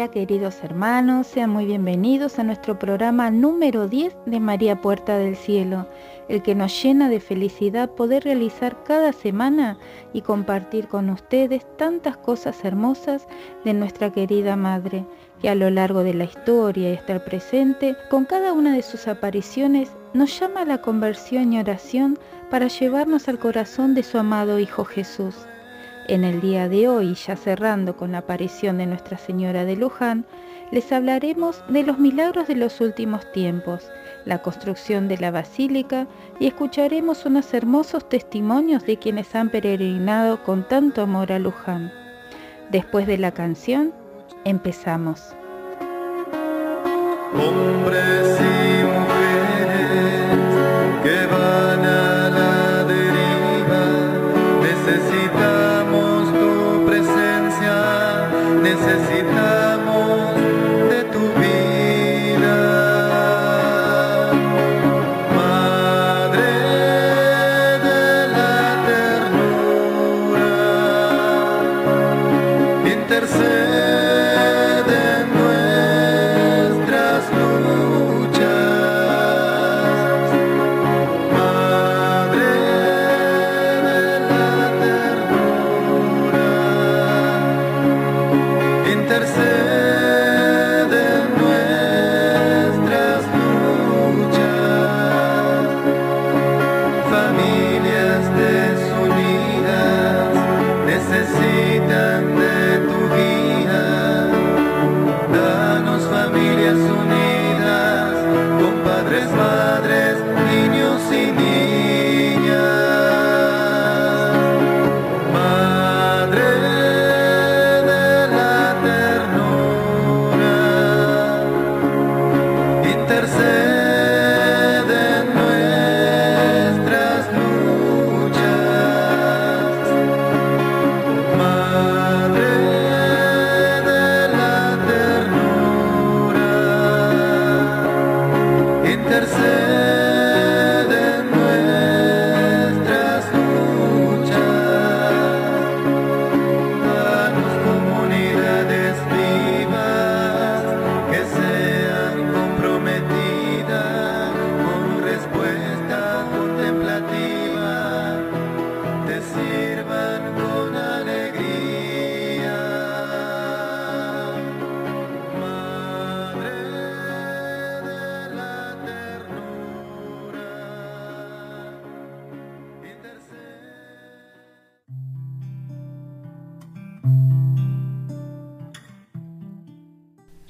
Hola queridos hermanos, sean muy bienvenidos a nuestro programa número 10 de María Puerta del Cielo, el que nos llena de felicidad poder realizar cada semana y compartir con ustedes tantas cosas hermosas de nuestra querida Madre, que a lo largo de la historia y hasta el presente, con cada una de sus apariciones, nos llama a la conversión y oración para llevarnos al corazón de su amado Hijo Jesús. En el día de hoy, ya cerrando con la aparición de Nuestra Señora de Luján, les hablaremos de los milagros de los últimos tiempos, la construcción de la basílica y escucharemos unos hermosos testimonios de quienes han peregrinado con tanto amor a Luján. Después de la canción, empezamos.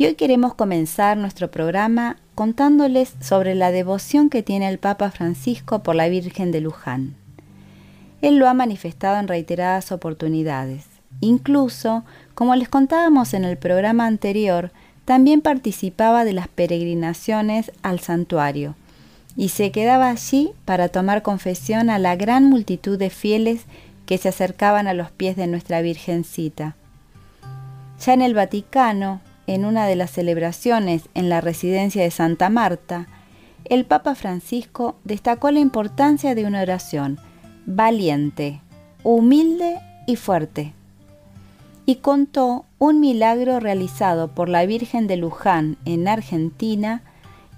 Hoy queremos comenzar nuestro programa contándoles sobre la devoción que tiene el Papa Francisco por la Virgen de Luján. Él lo ha manifestado en reiteradas oportunidades. Incluso, como les contábamos en el programa anterior, también participaba de las peregrinaciones al santuario y se quedaba allí para tomar confesión a la gran multitud de fieles que se acercaban a los pies de nuestra Virgencita. Ya en el Vaticano, en una de las celebraciones en la residencia de Santa Marta, el Papa Francisco destacó la importancia de una oración valiente, humilde y fuerte. Y contó un milagro realizado por la Virgen de Luján en Argentina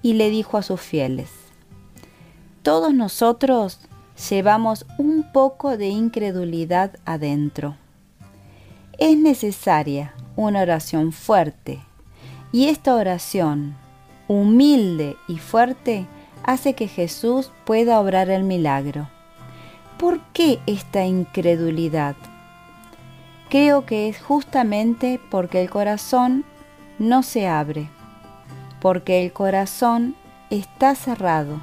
y le dijo a sus fieles, todos nosotros llevamos un poco de incredulidad adentro. Es necesaria una oración fuerte. Y esta oración, humilde y fuerte, hace que Jesús pueda obrar el milagro. ¿Por qué esta incredulidad? Creo que es justamente porque el corazón no se abre, porque el corazón está cerrado.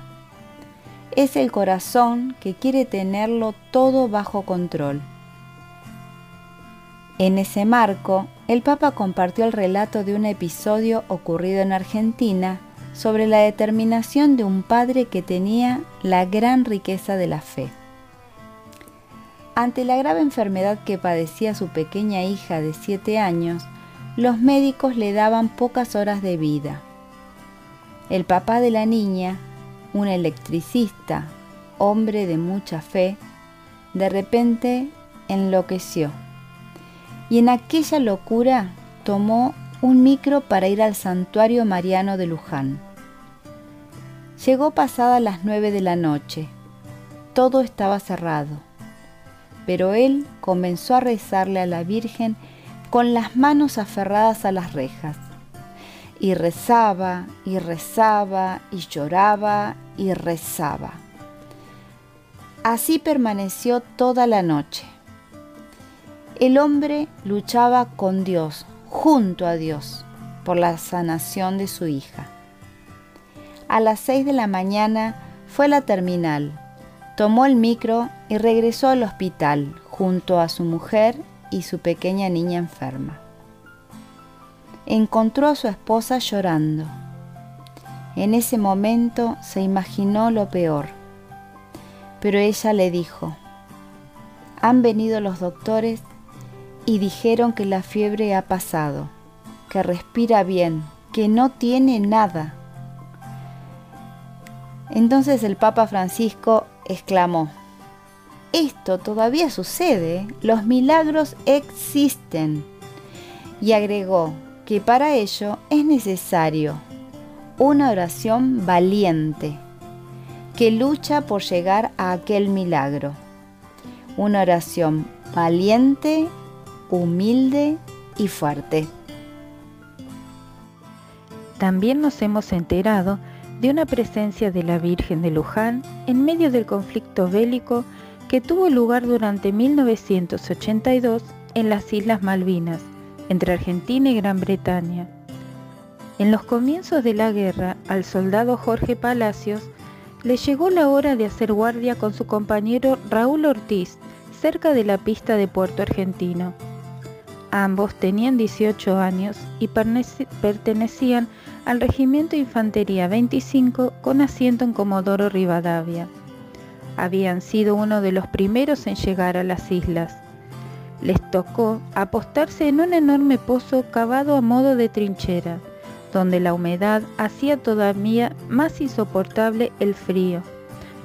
Es el corazón que quiere tenerlo todo bajo control. En ese marco, el Papa compartió el relato de un episodio ocurrido en Argentina sobre la determinación de un padre que tenía la gran riqueza de la fe. Ante la grave enfermedad que padecía su pequeña hija de siete años, los médicos le daban pocas horas de vida. El papá de la niña, un electricista, hombre de mucha fe, de repente enloqueció y en aquella locura tomó un micro para ir al santuario mariano de Luján. Llegó pasada las nueve de la noche. Todo estaba cerrado. Pero él comenzó a rezarle a la Virgen con las manos aferradas a las rejas. Y rezaba, y rezaba, y lloraba, y rezaba. Así permaneció toda la noche. El hombre luchaba con Dios, junto a Dios, por la sanación de su hija. A las seis de la mañana fue a la terminal, tomó el micro y regresó al hospital junto a su mujer y su pequeña niña enferma. Encontró a su esposa llorando. En ese momento se imaginó lo peor, pero ella le dijo, han venido los doctores y dijeron que la fiebre ha pasado, que respira bien, que no tiene nada. Entonces el Papa Francisco exclamó, esto todavía sucede, los milagros existen. Y agregó que para ello es necesario una oración valiente, que lucha por llegar a aquel milagro. Una oración valiente humilde y fuerte. También nos hemos enterado de una presencia de la Virgen de Luján en medio del conflicto bélico que tuvo lugar durante 1982 en las Islas Malvinas, entre Argentina y Gran Bretaña. En los comienzos de la guerra, al soldado Jorge Palacios le llegó la hora de hacer guardia con su compañero Raúl Ortiz cerca de la pista de Puerto Argentino. Ambos tenían 18 años y pertenecían al Regimiento Infantería 25 con asiento en Comodoro Rivadavia. Habían sido uno de los primeros en llegar a las islas. Les tocó apostarse en un enorme pozo cavado a modo de trinchera, donde la humedad hacía todavía más insoportable el frío,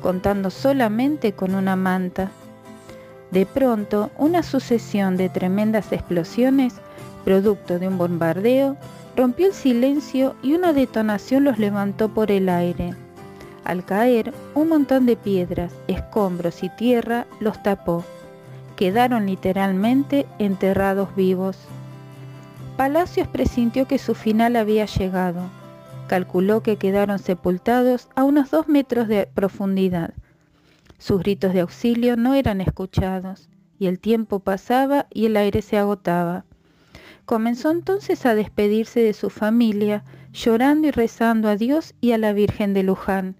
contando solamente con una manta de pronto, una sucesión de tremendas explosiones, producto de un bombardeo, rompió el silencio y una detonación los levantó por el aire. Al caer, un montón de piedras, escombros y tierra los tapó. Quedaron literalmente enterrados vivos. Palacios presintió que su final había llegado. Calculó que quedaron sepultados a unos dos metros de profundidad sus gritos de auxilio no eran escuchados, y el tiempo pasaba y el aire se agotaba. Comenzó entonces a despedirse de su familia, llorando y rezando a Dios y a la Virgen de Luján.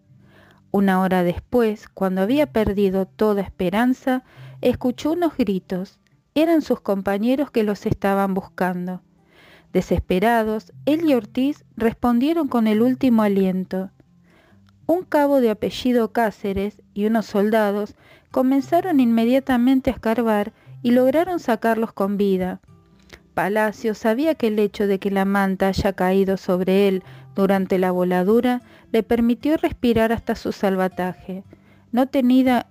Una hora después, cuando había perdido toda esperanza, escuchó unos gritos. Eran sus compañeros que los estaban buscando. Desesperados, él y Ortiz respondieron con el último aliento. Un cabo de apellido Cáceres y unos soldados comenzaron inmediatamente a escarbar y lograron sacarlos con vida. Palacio sabía que el hecho de que la manta haya caído sobre él durante la voladura le permitió respirar hasta su salvataje. No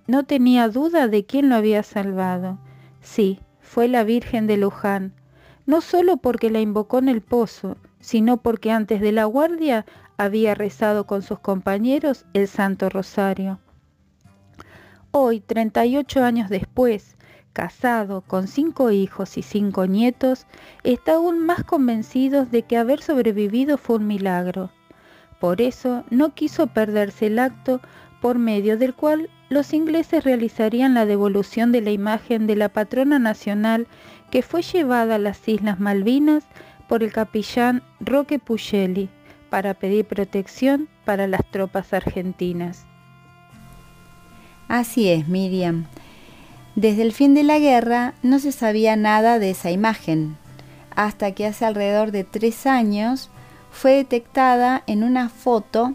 no tenía duda de quién lo había salvado. Sí, fue la Virgen de Luján, no solo porque la invocó en el pozo, sino porque antes de la guardia había rezado con sus compañeros el Santo Rosario. Hoy, 38 años después, casado con cinco hijos y cinco nietos, está aún más convencido de que haber sobrevivido fue un milagro. Por eso no quiso perderse el acto por medio del cual los ingleses realizarían la devolución de la imagen de la patrona nacional que fue llevada a las Islas Malvinas por el capellán Roque Puchelli, para pedir protección para las tropas argentinas. Así es, Miriam. Desde el fin de la guerra no se sabía nada de esa imagen, hasta que hace alrededor de tres años fue detectada en una foto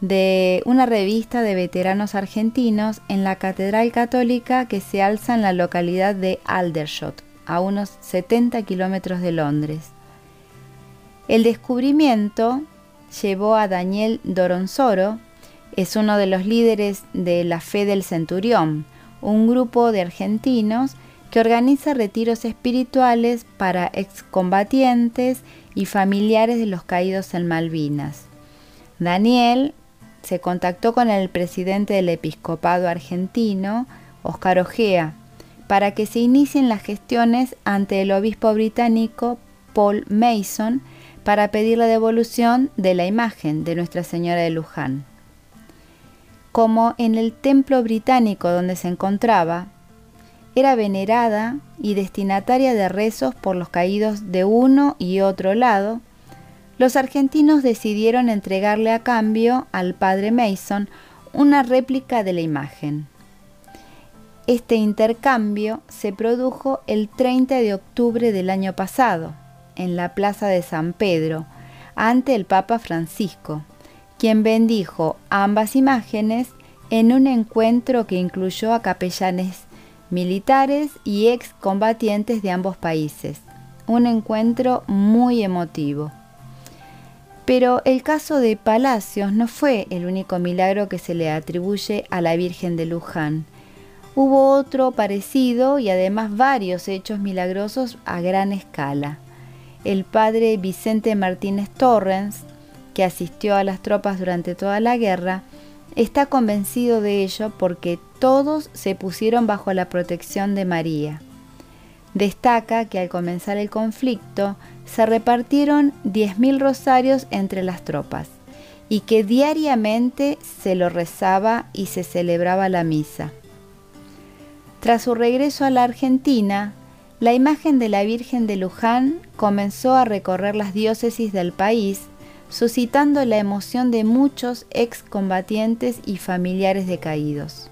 de una revista de veteranos argentinos en la Catedral Católica que se alza en la localidad de Aldershot, a unos 70 kilómetros de Londres. El descubrimiento llevó a Daniel Doronsoro, es uno de los líderes de la Fe del Centurión, un grupo de argentinos que organiza retiros espirituales para excombatientes y familiares de los caídos en Malvinas. Daniel se contactó con el presidente del episcopado argentino, Oscar Ojea, para que se inicien las gestiones ante el obispo británico Paul Mason para pedir la devolución de la imagen de Nuestra Señora de Luján. Como en el templo británico donde se encontraba, era venerada y destinataria de rezos por los caídos de uno y otro lado, los argentinos decidieron entregarle a cambio al padre Mason una réplica de la imagen. Este intercambio se produjo el 30 de octubre del año pasado, en la Plaza de San Pedro, ante el Papa Francisco, quien bendijo ambas imágenes en un encuentro que incluyó a capellanes militares y excombatientes de ambos países. Un encuentro muy emotivo. Pero el caso de Palacios no fue el único milagro que se le atribuye a la Virgen de Luján. Hubo otro parecido y además varios hechos milagrosos a gran escala. El padre Vicente Martínez Torrens, que asistió a las tropas durante toda la guerra, está convencido de ello porque todos se pusieron bajo la protección de María. Destaca que al comenzar el conflicto se repartieron 10.000 rosarios entre las tropas y que diariamente se lo rezaba y se celebraba la misa. Tras su regreso a la Argentina, la imagen de la Virgen de Luján comenzó a recorrer las diócesis del país, suscitando la emoción de muchos excombatientes y familiares de caídos.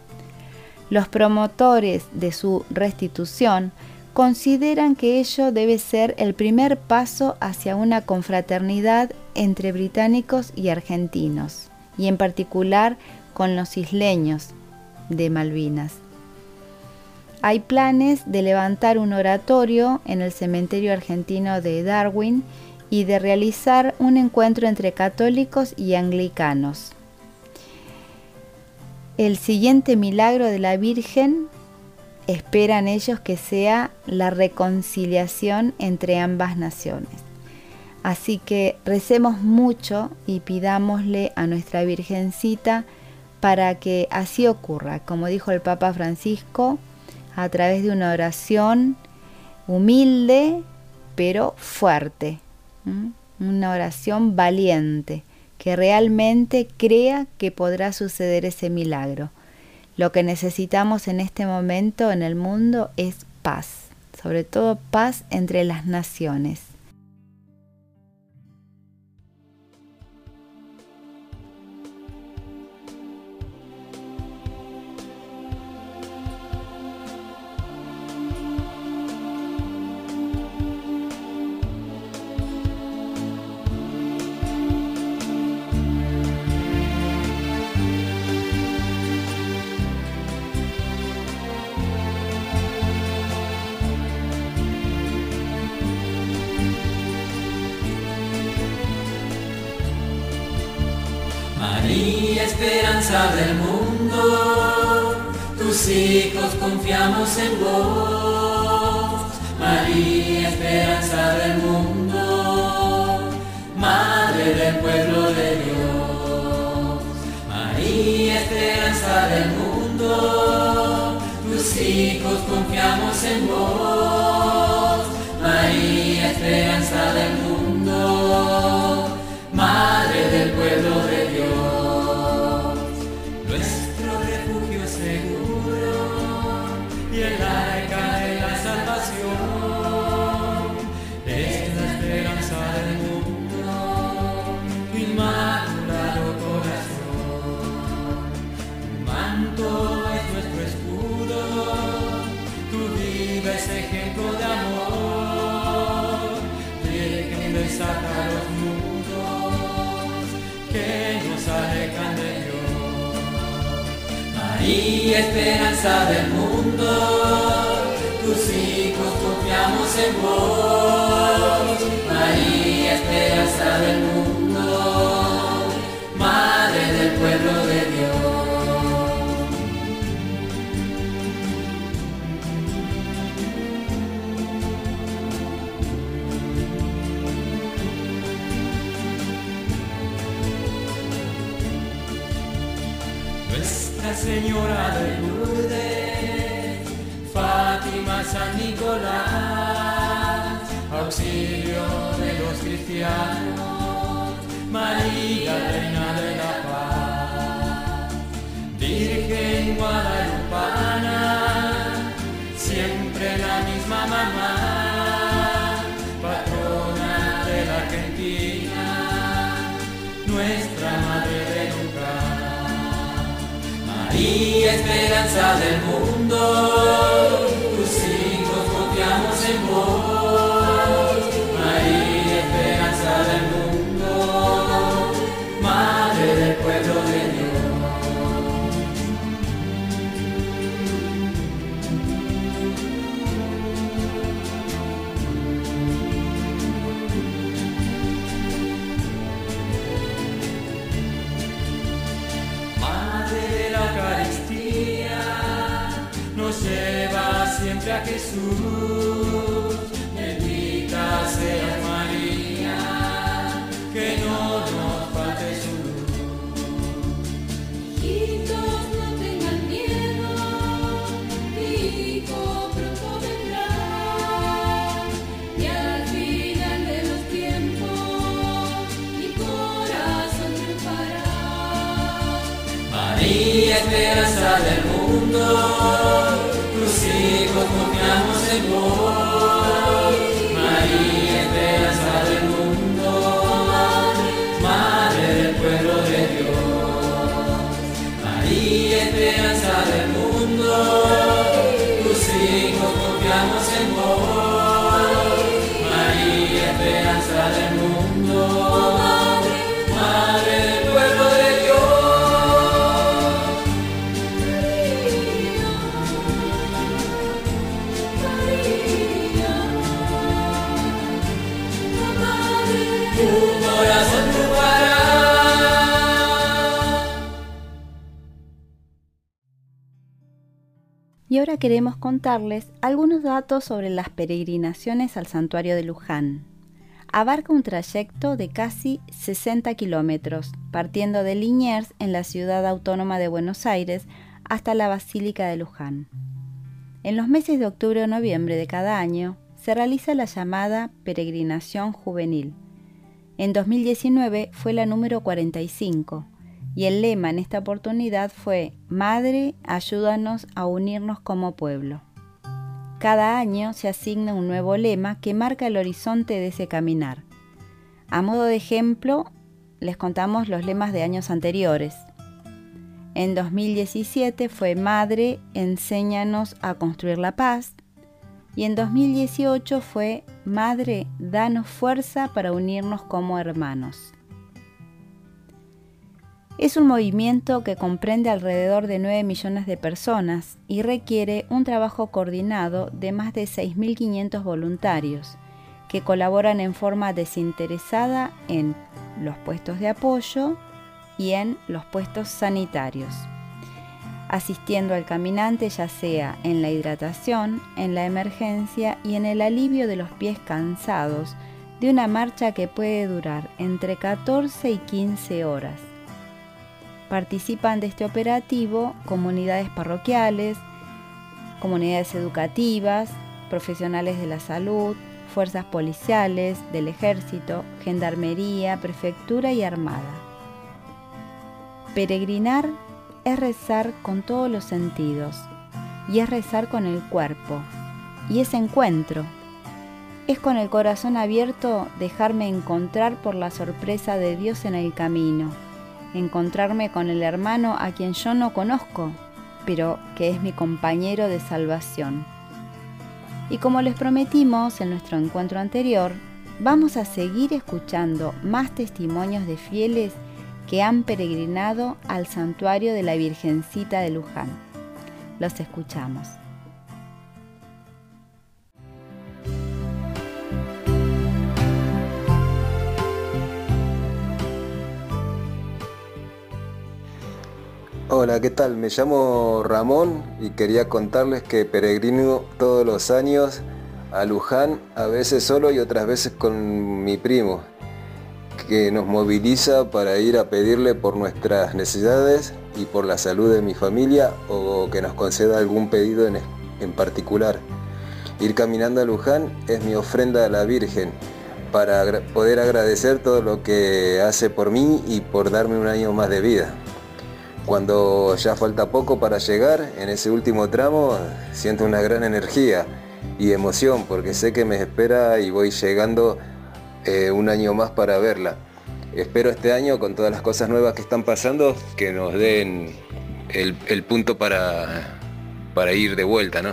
Los promotores de su restitución consideran que ello debe ser el primer paso hacia una confraternidad entre británicos y argentinos, y en particular con los isleños de Malvinas. Hay planes de levantar un oratorio en el cementerio argentino de Darwin y de realizar un encuentro entre católicos y anglicanos. El siguiente milagro de la Virgen esperan ellos que sea la reconciliación entre ambas naciones. Así que recemos mucho y pidámosle a nuestra Virgencita para que así ocurra, como dijo el Papa Francisco, a través de una oración humilde pero fuerte, una oración valiente, que realmente crea que podrá suceder ese milagro. Lo que necesitamos en este momento en el mundo es paz, sobre todo paz entre las naciones. Confiamos en vos. María, esperanza del mundo, Madre del pueblo de Dios. María, esperanza del mundo, tus hijos confiamos en vos. Y esperanza del mundo, tus hijos confiamos en vos, María, esperanza del mundo, Madre del pueblo Señora de Lourdes, Fátima San Nicolás, auxilio de los cristianos, María Reina de la Paz, Virgen Guadalupana, siempre la misma mamá, María, esperanza del mundo, tus hijos confiamos en vos. María, esperanza del mundo, madre del pueblo de Jesús. Bendita seas María, que no nos falte su luz. Hijitos, no tengan miedo, mi hijo pronto vendrá. Y al final de los tiempos, mi corazón triunfará. María, esperanza del mundo, confiamos en Y ahora queremos contarles algunos datos sobre las peregrinaciones al santuario de Luján. Abarca un trayecto de casi 60 kilómetros, partiendo de Liniers en la ciudad autónoma de Buenos Aires hasta la Basílica de Luján. En los meses de octubre o noviembre de cada año se realiza la llamada peregrinación juvenil. En 2019 fue la número 45 y el lema en esta oportunidad fue Madre, ayúdanos a unirnos como pueblo. Cada año se asigna un nuevo lema que marca el horizonte de ese caminar. A modo de ejemplo, les contamos los lemas de años anteriores. En 2017 fue Madre, enséñanos a construir la paz. Y en 2018 fue Madre, danos fuerza para unirnos como hermanos. Es un movimiento que comprende alrededor de 9 millones de personas y requiere un trabajo coordinado de más de 6.500 voluntarios que colaboran en forma desinteresada en los puestos de apoyo y en los puestos sanitarios, asistiendo al caminante ya sea en la hidratación, en la emergencia y en el alivio de los pies cansados de una marcha que puede durar entre 14 y 15 horas. Participan de este operativo comunidades parroquiales, comunidades educativas, profesionales de la salud, fuerzas policiales, del ejército, gendarmería, prefectura y armada. Peregrinar es rezar con todos los sentidos y es rezar con el cuerpo y es encuentro. Es con el corazón abierto dejarme encontrar por la sorpresa de Dios en el camino encontrarme con el hermano a quien yo no conozco, pero que es mi compañero de salvación. Y como les prometimos en nuestro encuentro anterior, vamos a seguir escuchando más testimonios de fieles que han peregrinado al santuario de la Virgencita de Luján. Los escuchamos. Hola, ¿qué tal? Me llamo Ramón y quería contarles que peregrino todos los años a Luján, a veces solo y otras veces con mi primo, que nos moviliza para ir a pedirle por nuestras necesidades y por la salud de mi familia o que nos conceda algún pedido en, en particular. Ir caminando a Luján es mi ofrenda a la Virgen para poder agradecer todo lo que hace por mí y por darme un año más de vida. Cuando ya falta poco para llegar, en ese último tramo, siento una gran energía y emoción porque sé que me espera y voy llegando eh, un año más para verla. Espero este año, con todas las cosas nuevas que están pasando, que nos den el, el punto para, para ir de vuelta, ¿no?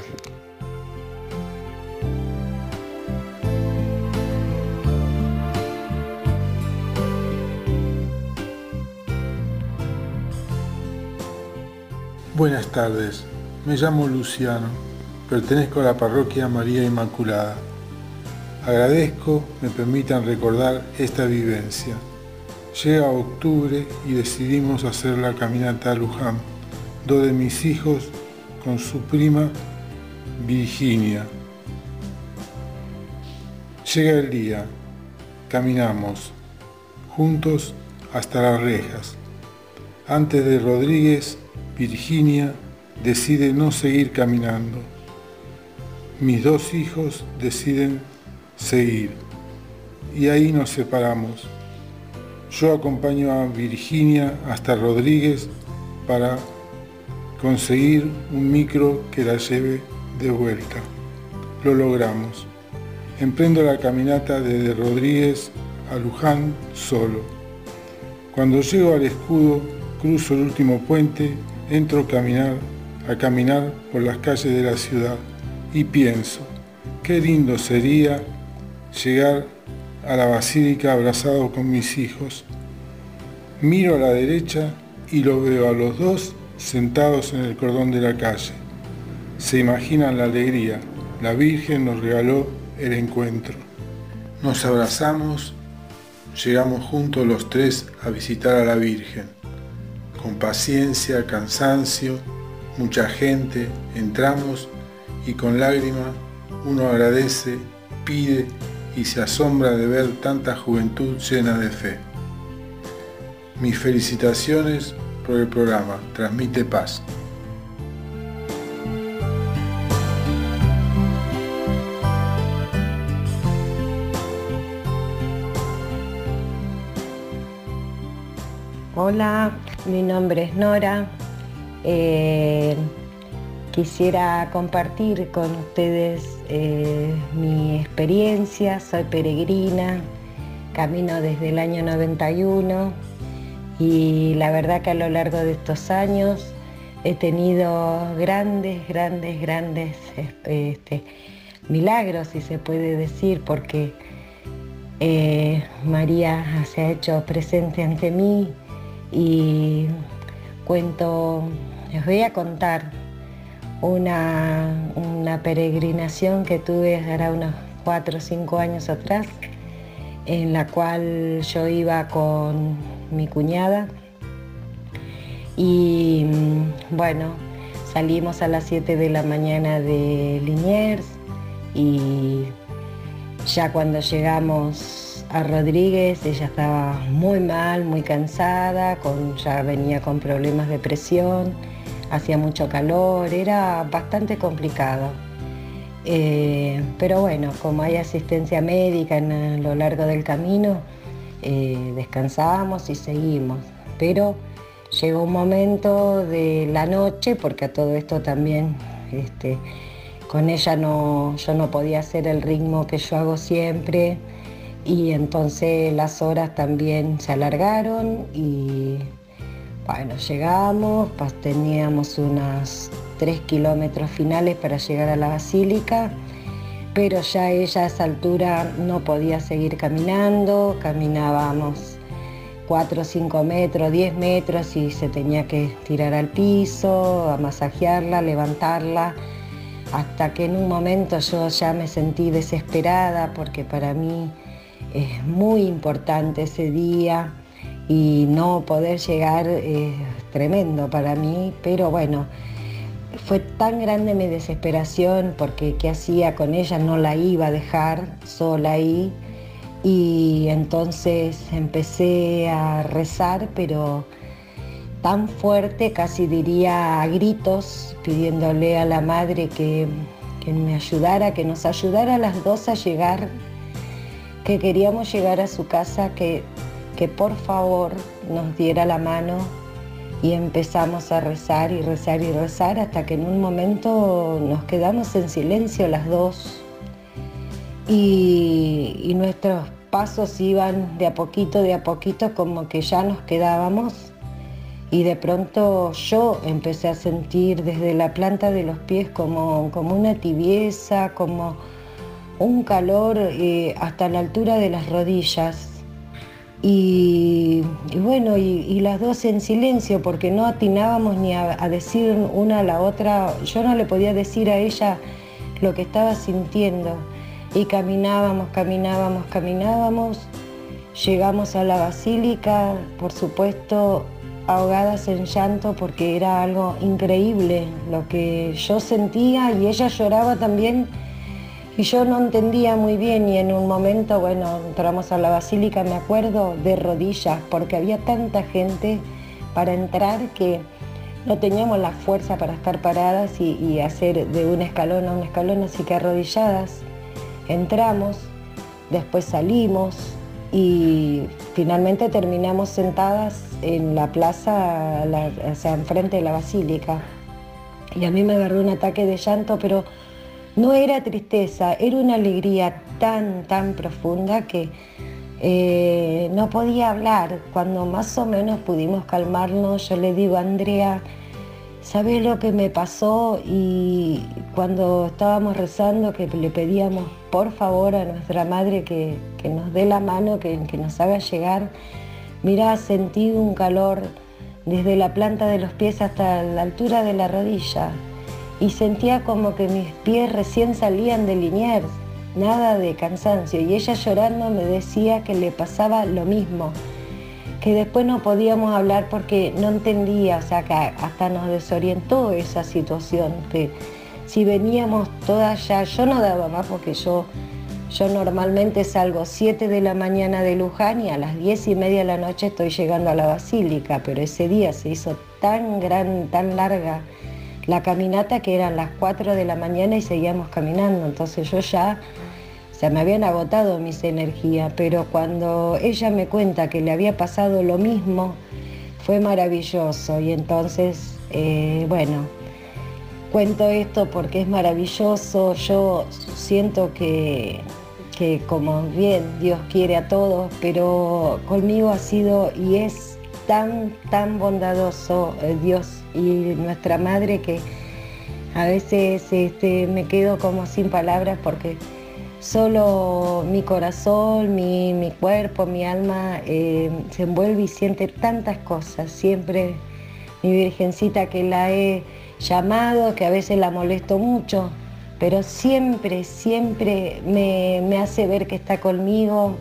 Buenas tardes, me llamo Luciano, pertenezco a la parroquia María Inmaculada. Agradezco me permitan recordar esta vivencia. Llega octubre y decidimos hacer la caminata a Luján, dos de mis hijos con su prima Virginia. Llega el día, caminamos juntos hasta las rejas. Antes de Rodríguez, Virginia decide no seguir caminando. Mis dos hijos deciden seguir. Y ahí nos separamos. Yo acompaño a Virginia hasta Rodríguez para conseguir un micro que la lleve de vuelta. Lo logramos. Emprendo la caminata desde Rodríguez a Luján solo. Cuando llego al escudo, cruzo el último puente, entro a caminar, a caminar por las calles de la ciudad y pienso, qué lindo sería llegar a la basílica abrazado con mis hijos. Miro a la derecha y lo veo a los dos sentados en el cordón de la calle. Se imaginan la alegría. La Virgen nos regaló el encuentro. Nos abrazamos, llegamos juntos los tres a visitar a la Virgen. Con paciencia, cansancio, mucha gente, entramos y con lágrimas uno agradece, pide y se asombra de ver tanta juventud llena de fe. Mis felicitaciones por el programa, transmite paz. Hola, mi nombre es Nora. Eh, quisiera compartir con ustedes eh, mi experiencia. Soy peregrina, camino desde el año 91 y la verdad que a lo largo de estos años he tenido grandes, grandes, grandes este, milagros, si se puede decir, porque eh, María se ha hecho presente ante mí y cuento, les voy a contar una, una peregrinación que tuve hará unos cuatro o cinco años atrás, en la cual yo iba con mi cuñada. Y mm, bueno, salimos a las 7 de la mañana de Liniers y ya cuando llegamos a Rodríguez ella estaba muy mal, muy cansada, con, ya venía con problemas de presión, hacía mucho calor, era bastante complicado. Eh, pero bueno, como hay asistencia médica en, a lo largo del camino, eh, descansamos y seguimos. Pero llegó un momento de la noche, porque a todo esto también este, con ella no, yo no podía hacer el ritmo que yo hago siempre y entonces las horas también se alargaron y bueno, llegamos, teníamos unos tres kilómetros finales para llegar a la basílica, pero ya ella a esa altura no podía seguir caminando, caminábamos 4 o 5 metros, 10 metros y se tenía que tirar al piso, a masajearla, levantarla, hasta que en un momento yo ya me sentí desesperada porque para mí es muy importante ese día y no poder llegar es tremendo para mí, pero bueno, fue tan grande mi desesperación porque qué hacía con ella, no la iba a dejar sola ahí y entonces empecé a rezar, pero tan fuerte, casi diría a gritos, pidiéndole a la madre que, me ayudara, que nos ayudara a las dos a llegar, que queríamos llegar a su casa, que, que por favor nos diera la mano y empezamos a rezar y rezar y rezar hasta que en un momento nos quedamos en silencio las dos. Y, y nuestros pasos iban de a poquito, de a poquito, como que ya nos quedábamos. Y de pronto yo empecé a sentir desde la planta de los pies como, como una tibieza, como un calor eh, hasta la altura de las rodillas. Y, bueno, y, las dos en silencio, porque no atinábamos ni a decir una a la otra, yo no le podía decir a ella lo que estaba sintiendo. Y caminábamos, caminábamos, caminábamos, llegamos a la basílica, por supuesto ahogadas en llanto porque era algo increíble lo que yo sentía y ella lloraba también y yo no entendía muy bien y en un momento, bueno, entramos a la basílica, me acuerdo, de rodillas porque había tanta gente para entrar que no teníamos la fuerza para estar paradas y, hacer de un escalón a un escalón, así que arrodilladas entramos, después salimos y finalmente terminamos sentadas en la plaza, la, o sea, enfrente de la basílica. Y a mí me agarró un ataque de llanto, pero no era tristeza, era una alegría tan, tan profunda que eh, no podía hablar. Cuando más o menos pudimos calmarnos, yo le digo a Andrea, ¿sabes lo que me pasó? Y cuando estábamos rezando, que le pedíamos por favor a nuestra madre que, que nos dé la mano, que, que nos haga llegar, mira, sentí un calor desde la planta de los pies hasta la altura de la rodilla y sentía como que mis pies recién salían de Liniers, nada de cansancio. Y ella llorando me decía que le pasaba lo mismo, que después no podíamos hablar porque no entendía, o sea, que hasta nos desorientó esa situación, que si veníamos todas ya, yo no daba más porque yo, yo normalmente salgo 7 de la mañana de Luján y a las 10 y media de la noche estoy llegando a la basílica, pero ese día se hizo tan gran, tan larga la caminata que eran las 4 de la mañana y seguíamos caminando, entonces yo ya se me habían agotado mis energías, pero cuando ella me cuenta que le había pasado lo mismo, fue maravilloso. Y entonces, eh, bueno, cuento esto porque es maravilloso, yo siento que, que como bien Dios quiere a todos, pero conmigo ha sido y es tan, tan bondadoso eh, Dios y nuestra madre que a veces este, me quedo como sin palabras porque solo mi corazón, mi, mi cuerpo, mi alma eh, se envuelve y siente tantas cosas. Siempre mi virgencita que la he llamado, que a veces la molesto mucho, pero siempre, siempre me, me hace ver que está conmigo.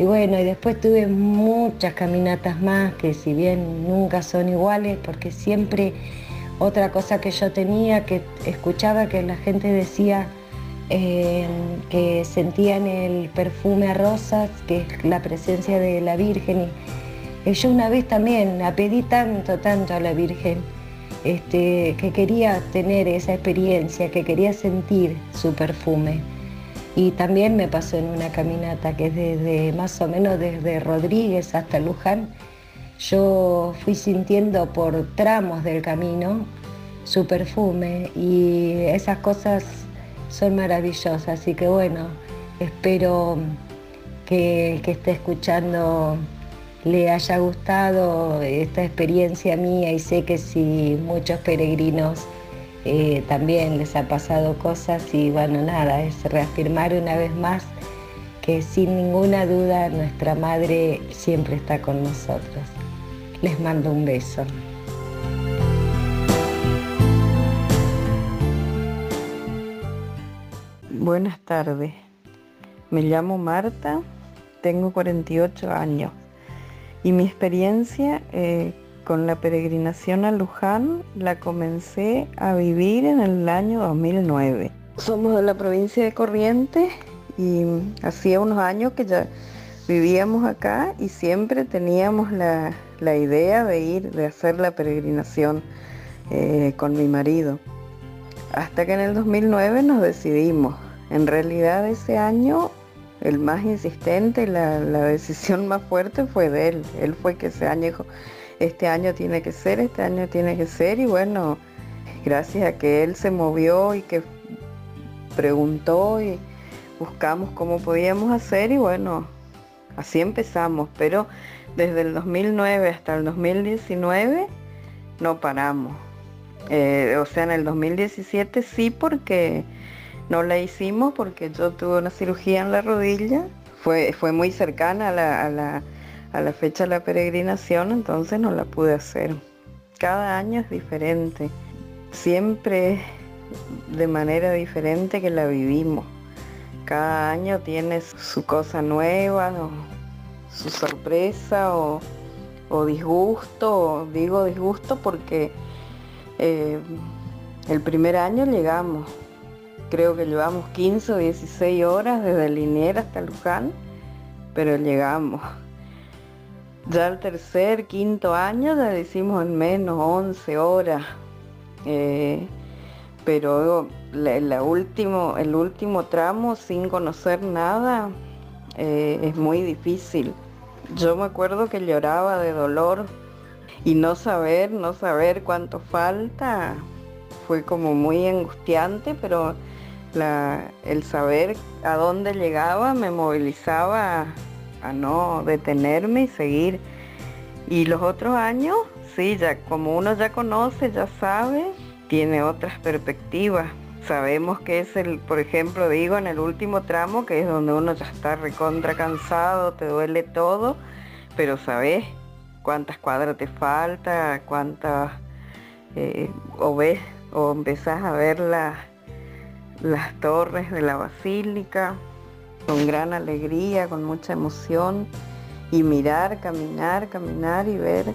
Y bueno, y después tuve muchas caminatas más que si bien nunca son iguales, porque siempre otra cosa que yo tenía, que escuchaba que la gente decía eh, que sentían el perfume a rosas, que es la presencia de la Virgen. Y, yo una vez también la pedí tanto, tanto a la Virgen, este, que quería tener esa experiencia, que quería sentir su perfume. Y también me pasó en una caminata que es desde más o menos desde Rodríguez hasta Luján. Yo fui sintiendo por tramos del camino su perfume y esas cosas son maravillosas. Así que bueno, espero que el que esté escuchando le haya gustado esta experiencia mía y sé que si muchos peregrinos eh, también les ha pasado cosas y bueno, nada, es reafirmar una vez más que sin ninguna duda nuestra madre siempre está con nosotros. Les mando un beso. Buenas tardes, me llamo Marta, tengo 48 años y mi experiencia eh, con la peregrinación a Luján la comencé a vivir en el año 2009. Somos de la provincia de Corrientes y hacía unos años que ya vivíamos acá y siempre teníamos la, la idea de ir, de hacer la peregrinación eh, con mi marido. Hasta que en el 2009 nos decidimos. En realidad ese año el más insistente, la, la decisión más fuerte fue de él. Él fue que ese año este año tiene que ser, este año tiene que ser y bueno, gracias a que él se movió y que preguntó y buscamos cómo podíamos hacer y bueno, así empezamos, pero desde el 2009 hasta el 2019 no paramos. Eh, o sea, en el 2017 sí porque no la hicimos porque yo tuve una cirugía en la rodilla, fue, fue muy cercana a la, a, la, a la fecha de la peregrinación, entonces no la pude hacer. Cada año es diferente, siempre de manera diferente que la vivimos. Cada año tiene su cosa nueva, o su sorpresa o, o disgusto, digo disgusto porque eh, el primer año llegamos, creo que llevamos 15 o 16 horas desde Liniers hasta Luján, pero llegamos. Ya el tercer, quinto año ya decimos en menos 11 horas. Eh, pero la, la último, el último tramo sin conocer nada eh, es muy difícil. Yo me acuerdo que lloraba de dolor y no saber, no saber cuánto falta fue como muy angustiante, pero la, el saber a dónde llegaba me movilizaba a, no detenerme y seguir. Y los otros años, sí, ya como uno ya conoce, ya sabe, tiene otras perspectivas. Sabemos que es el, por ejemplo, digo, en el último tramo, que es donde uno ya está recontra cansado, te duele todo, pero sabes cuántas cuadras te falta, cuántas, eh, o ves, o empezás a ver la- las torres de la basílica con gran alegría, con mucha emoción, y mirar, caminar, caminar y ver,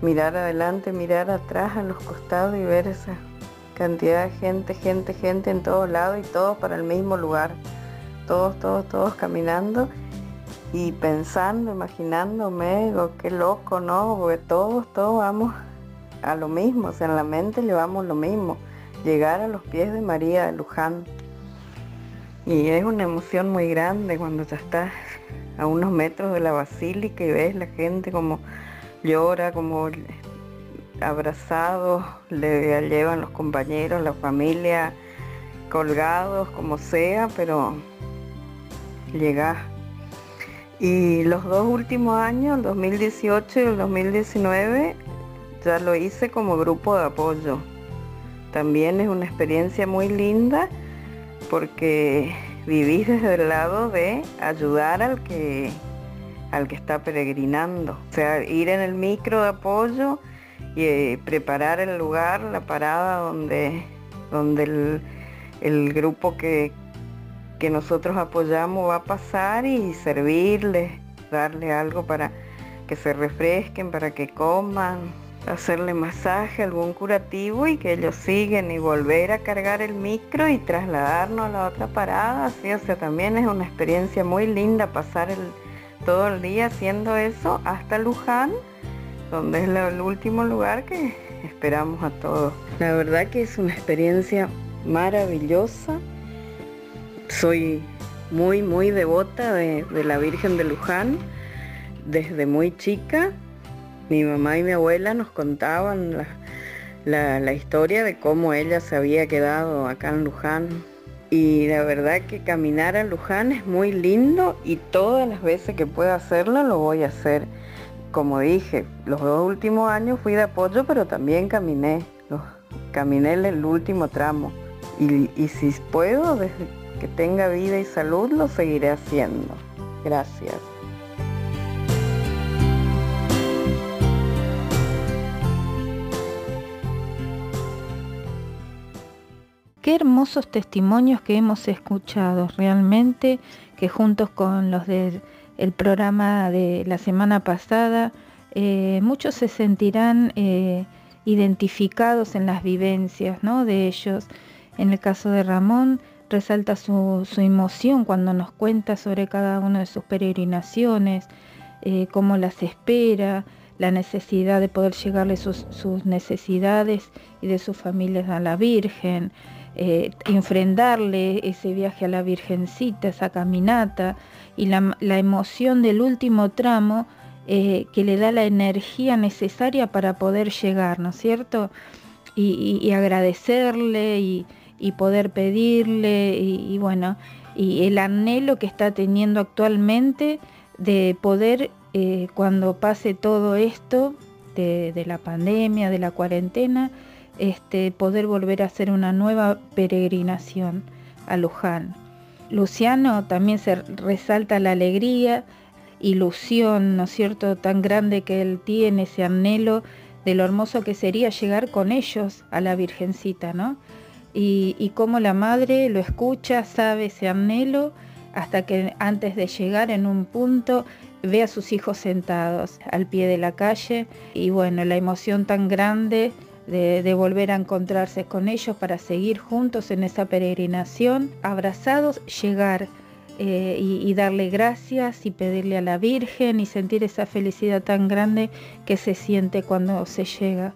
mirar adelante, mirar atrás, a los costados y ver esa cantidad de gente, gente, gente en todos lados y todos para el mismo lugar. Todos, todos, todos caminando y pensando, imaginándome, digo, qué loco, ¿no? Porque todos, todos vamos a lo mismo, o sea, en la mente llevamos lo mismo, llegar a los pies de María de Luján. Y es una emoción muy grande cuando ya estás a unos metros de la basílica y ves la gente como llora, como abrazados, le llevan los compañeros, la familia, colgados, como sea, pero llegás. Y los dos últimos años, el 2018 y el 2019, ya lo hice como grupo de apoyo. También es una experiencia muy linda porque vivís desde el lado de ayudar al que al que está peregrinando. O sea, ir en el micro de apoyo y eh, preparar el lugar, la parada donde, donde el, grupo que, que nosotros apoyamos va a pasar y servirles, darle algo para que se refresquen, para que coman, hacerle masaje, algún curativo y que ellos siguen y volver a cargar el micro y trasladarnos a la otra parada. Así, o sea, también es una experiencia muy linda pasar todo el día haciendo eso hasta Luján, donde es el último lugar que esperamos a todos. La verdad que es una experiencia maravillosa. Soy muy, muy devota de, de la Virgen de Luján desde muy chica. Mi mamá y mi abuela nos contaban la, historia de cómo ella se había quedado acá en Luján. Y la verdad que caminar a Luján es muy lindo y todas las veces que pueda hacerlo lo voy a hacer. Como dije, los dos últimos años fui de apoyo, pero también caminé. Caminé el- el último tramo. Y, y si puedo, desde que tenga vida y salud, lo seguiré haciendo. Gracias. Qué hermosos testimonios que hemos escuchado, realmente que juntos con los del el programa de la semana pasada, eh, muchos se sentirán eh, identificados en las vivencias ¿no? de ellos. En el caso de Ramón, resalta su, emoción cuando nos cuenta sobre cada una de sus peregrinaciones, eh, cómo las espera, la necesidad de poder llegarle sus necesidades y de sus familias a la Virgen, eh, enfrentarle ese viaje a la Virgencita, esa caminata y la, emoción del último tramo eh, que le da la energía necesaria para poder llegar, ¿no es cierto? Y, agradecerle y, poder pedirle y, bueno, y el anhelo que está teniendo actualmente de poder, eh, cuando pase todo esto de la pandemia, de la cuarentena, este, poder volver a hacer una nueva peregrinación a Luján. Luciano también se resalta la alegría, ilusión, ¿no es cierto?, tan grande que él tiene, ese anhelo de lo hermoso que sería llegar con ellos a la Virgencita, ¿no? Y, y cómo la madre lo escucha, sabe ese anhelo, hasta que antes de llegar en un punto ve a sus hijos sentados al pie de la calle y bueno, la emoción tan grande de, volver a encontrarse con ellos para seguir juntos en esa peregrinación, abrazados, llegar eh, y, y darle gracias y pedirle a la Virgen y sentir esa felicidad tan grande que se siente cuando se llega.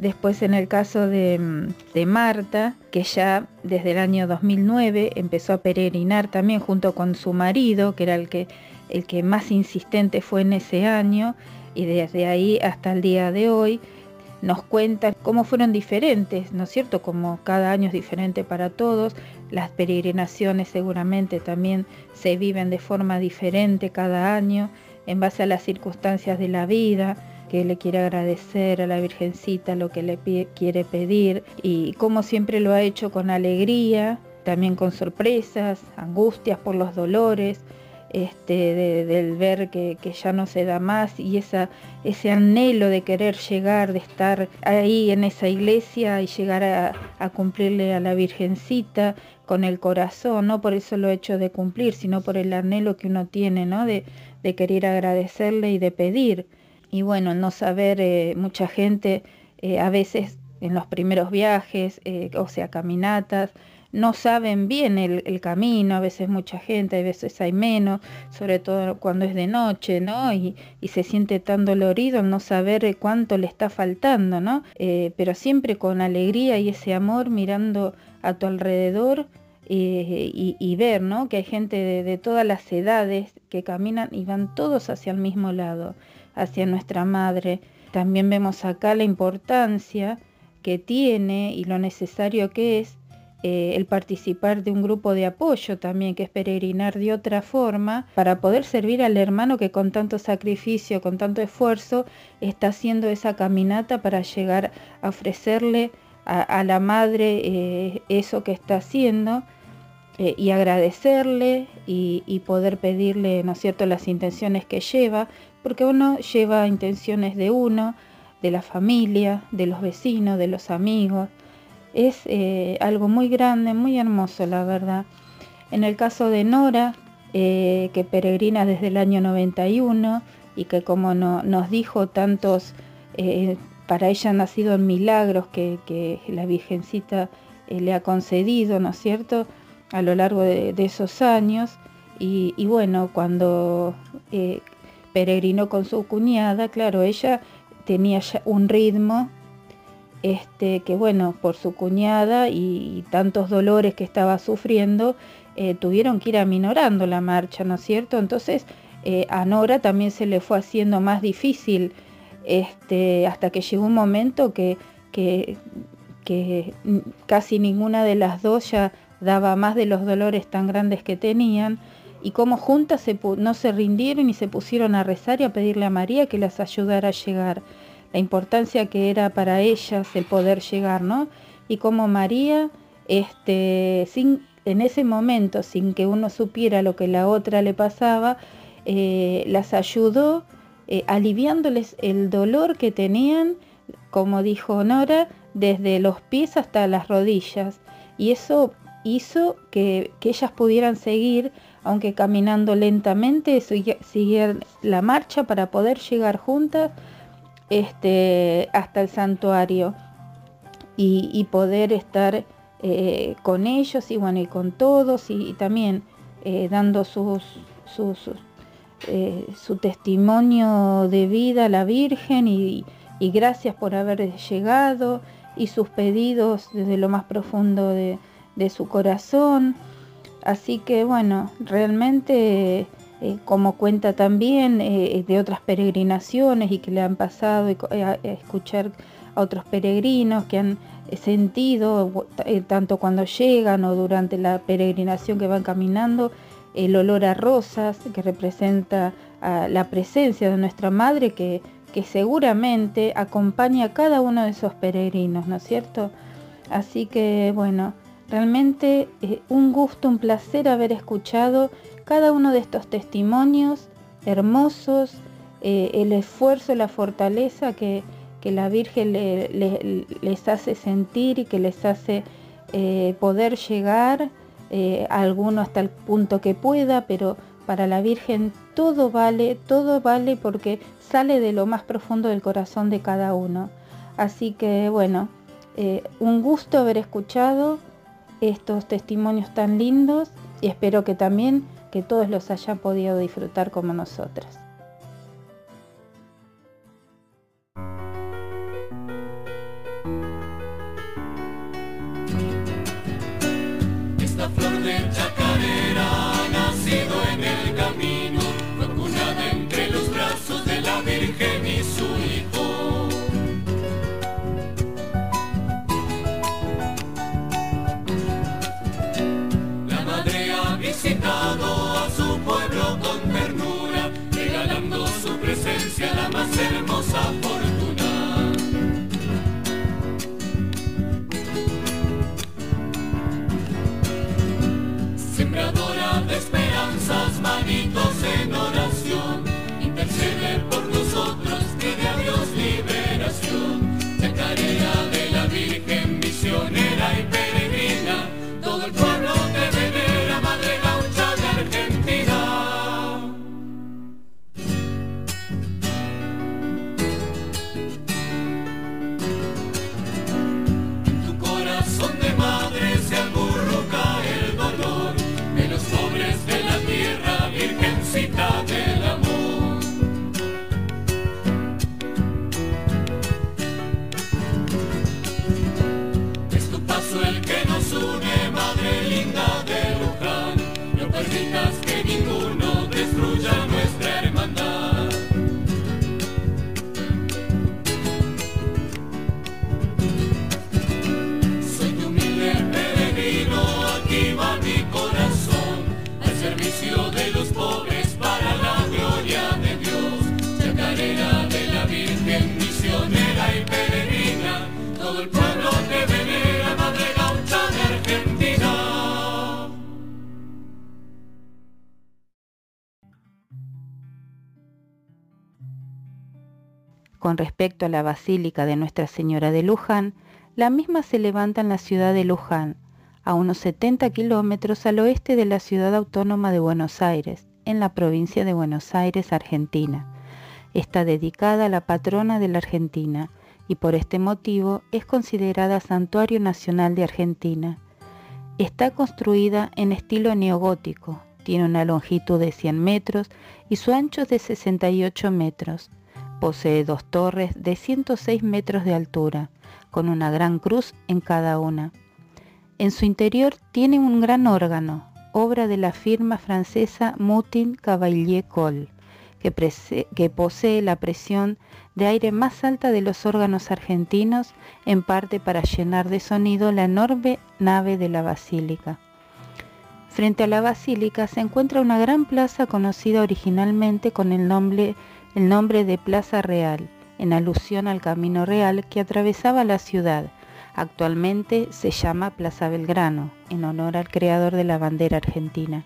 Después en el caso de, de Marta, que ya desde el año 2009 empezó a peregrinar también junto con su marido, que era el que, el que más insistente fue en ese año, y desde ahí hasta el día de hoy nos cuentan cómo fueron diferentes, ¿no es cierto? Como cada año es diferente para todos, las peregrinaciones seguramente también se viven de forma diferente cada año, en base a las circunstancias de la vida, que le quiere agradecer a la Virgencita lo que le quiere pedir y como siempre lo ha hecho con alegría, también con sorpresas, angustias por los dolores, este, de- del ver que, ya no se da más y ese anhelo de querer llegar, de estar ahí en esa iglesia y llegar a, cumplirle a la Virgencita con el corazón, no por eso lo hecho de cumplir, sino por el anhelo que uno tiene, de querer agradecerle y de pedir. Y bueno, no saber, eh, mucha gente eh, a veces en los primeros viajes, eh, o sea, caminatas, no saben bien el, camino, a veces mucha gente, a veces hay menos, sobre todo cuando es de noche, ¿no? Y, y se siente tan dolorido el no saber eh, cuánto le está faltando, ¿no? Eh, pero siempre con alegría y ese amor mirando a tu alrededor eh, y, y ver, ¿no? Que hay gente de todas las edades que caminan y van todos hacia el mismo lado, hacia nuestra madre. También vemos acá la importancia que tiene y lo necesario que es eh, el participar de un grupo de apoyo también, que es peregrinar de otra forma, para poder servir al hermano que con tanto sacrificio, con tanto esfuerzo, está haciendo esa caminata para llegar a ofrecerle a, la madre eh, eso que está haciendo eh, y agradecerle y, y poder pedirle, ¿no es cierto?, las intenciones que lleva, porque uno lleva intenciones de uno, de la familia, de los vecinos, de los amigos. Es eh, algo muy grande, muy hermoso, la verdad. En el caso de Nora, eh, que peregrina desde el año 91 y que como no- nos dijo tantos, eh, para ella han nacido milagros que, la Virgencita le ha concedido, ¿no es cierto?, a lo largo de, esos años. Y, y bueno, cuando peregrinó con su cuñada, claro, ella tenía ya un ritmo este, que bueno, por su cuñada y, tantos dolores que estaba sufriendo, eh, tuvieron que ir aminorando la marcha, ¿no es cierto? Entonces eh, a Nora también se le fue haciendo más difícil este, hasta que llegó un momento que, que, que casi ninguna de las dos ya daba más de los dolores tan grandes que tenían y como juntas no se rindieron y se pusieron a rezar y a pedirle a María que las ayudara a llegar la importancia que era para ellas el poder llegar, ¿no? Y como María, este, sin, en ese momento, sin que uno supiera lo que la otra le pasaba, eh, las ayudó eh, aliviándoles el dolor que tenían, como dijo Nora, desde los pies hasta las rodillas. Y eso hizo que, que ellas pudieran seguir, aunque caminando lentamente, sigui- siguieran la marcha para poder llegar juntas este, hasta el santuario y, poder estar eh, con ellos y bueno y con todos y, también eh, dando sus, sus, eh, su testimonio de vida a la Virgen y, gracias por haber llegado y sus pedidos desde lo más profundo de su corazón. Así que bueno, realmente eh, como cuenta también eh, de otras peregrinaciones y que le han pasado eh, a, escuchar a otros peregrinos que han sentido, tanto cuando llegan o durante la peregrinación que van caminando, el olor a rosas que representa la presencia de nuestra Madre que, que seguramente acompaña a cada uno de esos peregrinos, ¿no es cierto? Así que bueno, realmente un gusto, un placer haber escuchado cada uno de estos testimonios hermosos, eh, el esfuerzo, la fortaleza que, la Virgen les hace sentir y que les hace eh, poder llegar, eh, a alguno hasta el punto que pueda, pero para la Virgen todo vale, todo vale porque sale de lo más profundo del corazón de cada uno. Así que bueno, un gusto haber escuchado estos testimonios tan lindos y espero que también que todos los hayan podido disfrutar como nosotras. Esta flor de chacarera ha nacido en el camino, hermosa fortuna. Sembradora de esperanzas, manitos en oración, respecto a la Basílica de Nuestra Señora de Luján, la misma se levanta en la ciudad de Luján, a unos 70 kilómetros al oeste de la ciudad autónoma de Buenos Aires, en la provincia de Buenos Aires, Argentina. Está dedicada a la patrona de la Argentina, y por este motivo es considerada Santuario Nacional de Argentina. Está construida en estilo neogótico, tiene una longitud de 100 metros y su ancho de 68 metros. Posee dos torres de 106 metros de altura, con una gran cruz en cada una. En su interior tiene un gran órgano, obra de la firma francesa Moutin Cavalier Cole, que, que, posee la presión de aire más alta de los órganos argentinos, en parte para llenar de sonido la enorme nave de la basílica. Frente a la basílica se encuentra una gran plaza conocida originalmente con el nombre, el nombre de Plaza Real, en alusión al camino real que atravesaba la ciudad. Actualmente se llama Plaza Belgrano, en honor al creador de la bandera argentina.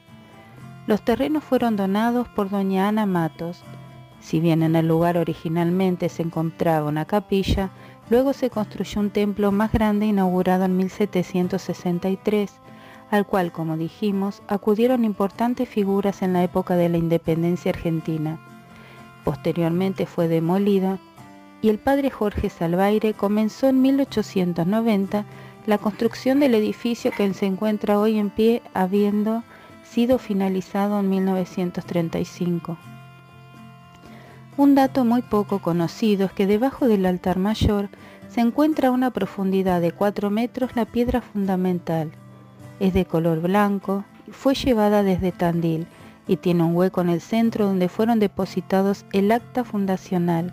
Los terrenos fueron donados por doña Ana Matos, si bien en el lugar originalmente se encontraba una capilla, luego se construyó un templo más grande inaugurado en 1763, al cual, como dijimos, acudieron importantes figuras en la época de la independencia argentina. Posteriormente fue demolida y el padre Jorge Salvaire comenzó en 1890 la construcción del edificio que se encuentra hoy en pie habiendo sido finalizado en 1935. Un dato muy poco conocido es que debajo del altar mayor se encuentra a una profundidad de 4 metros la piedra fundamental. Es de color blanco, fue llevada desde Tandil y tiene un hueco en el centro donde fueron depositados el acta fundacional,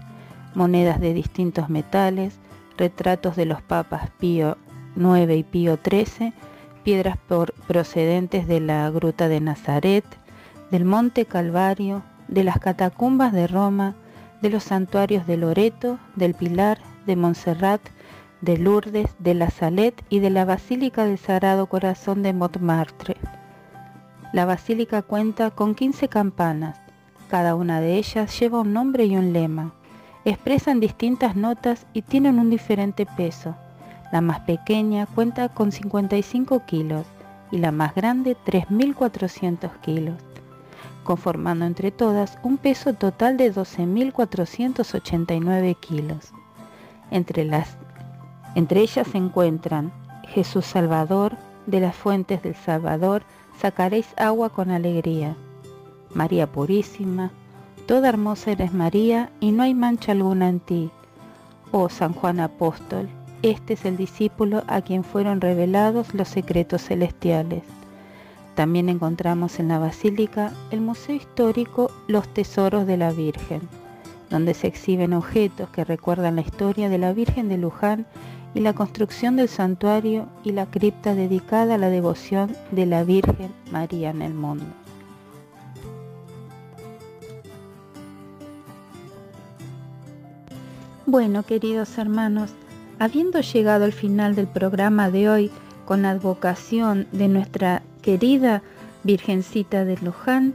monedas de distintos metales, retratos de los papas Pío IX y Pío XIII, piedras procedentes de la Gruta de Nazaret, del Monte Calvario, de las catacumbas de Roma, de los santuarios de Loreto, del Pilar, de Montserrat, de Lourdes, de la Salette y de la Basílica del Sagrado Corazón de Montmartre. La basílica cuenta con 15 campanas, cada una de ellas lleva un nombre y un lema. Expresan distintas notas y tienen un diferente peso. La más pequeña cuenta con 55 kilos y la más grande 3.400 kilos, conformando entre todas un peso total de 12.489 kilos. Entre, las, entre ellas se encuentran Jesús Salvador, de las fuentes del Salvador, sacaréis agua con alegría. María Purísima, toda hermosa eres María y no hay mancha alguna en ti. Oh San Juan Apóstol, este es el discípulo a quien fueron revelados los secretos celestiales. También encontramos en la basílica el Museo Histórico Los Tesoros de la Virgen, donde se exhiben objetos que recuerdan la historia de la Virgen de Luján y la construcción del santuario y la cripta dedicada a la devoción de la Virgen María en el mundo. Bueno, queridos hermanos, habiendo llegado al final del programa de hoy con la advocación de nuestra querida Virgencita de Luján,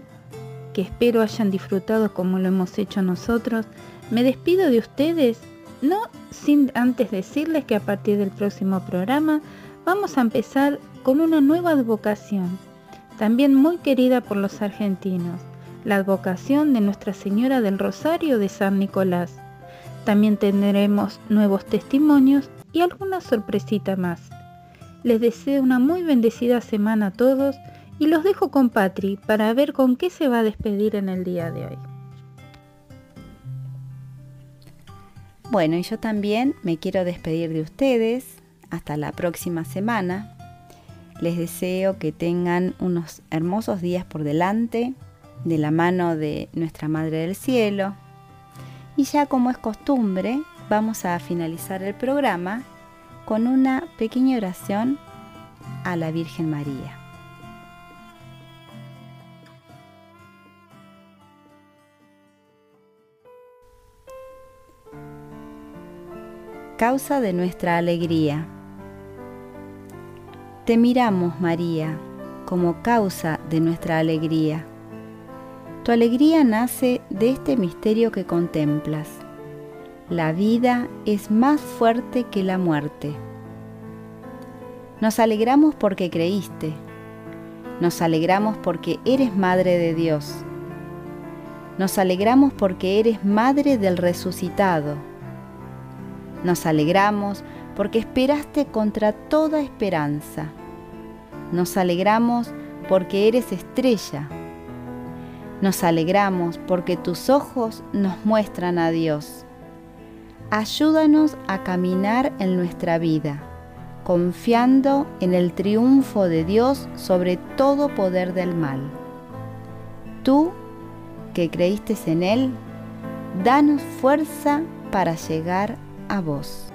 que espero hayan disfrutado como lo hemos hecho nosotros, me despido de ustedes no sin antes decirles que a partir del próximo programa vamos a empezar con una nueva advocación, también muy querida por los argentinos, la advocación de Nuestra Señora del Rosario de San Nicolás. También tendremos nuevos testimonios y alguna sorpresita más. Les deseo una muy bendecida semana a todos y los dejo con Patri para ver con qué se va a despedir en el día de hoy. Bueno, y yo también me quiero despedir de ustedes. Hasta la próxima semana. Les deseo que tengan unos hermosos días por delante, de la mano de nuestra Madre del Cielo. Y ya como es costumbre, vamos a finalizar el programa con una pequeña oración a la Virgen María. Causa de nuestra alegría. Te miramos, María, como causa de nuestra alegría. Tu alegría nace de este misterio que contemplas. La vida es más fuerte que la muerte. Nos alegramos porque creíste. Nos alegramos porque eres Madre de Dios. Nos alegramos porque eres Madre del resucitado nos alegramos porque esperaste contra toda esperanza. Nos alegramos porque eres estrella. Nos alegramos porque tus ojos nos muestran a Dios. Ayúdanos a caminar en nuestra vida, confiando en el triunfo de Dios sobre todo poder del mal. Tú, que creíste en Él, danos fuerza para llegar a vos.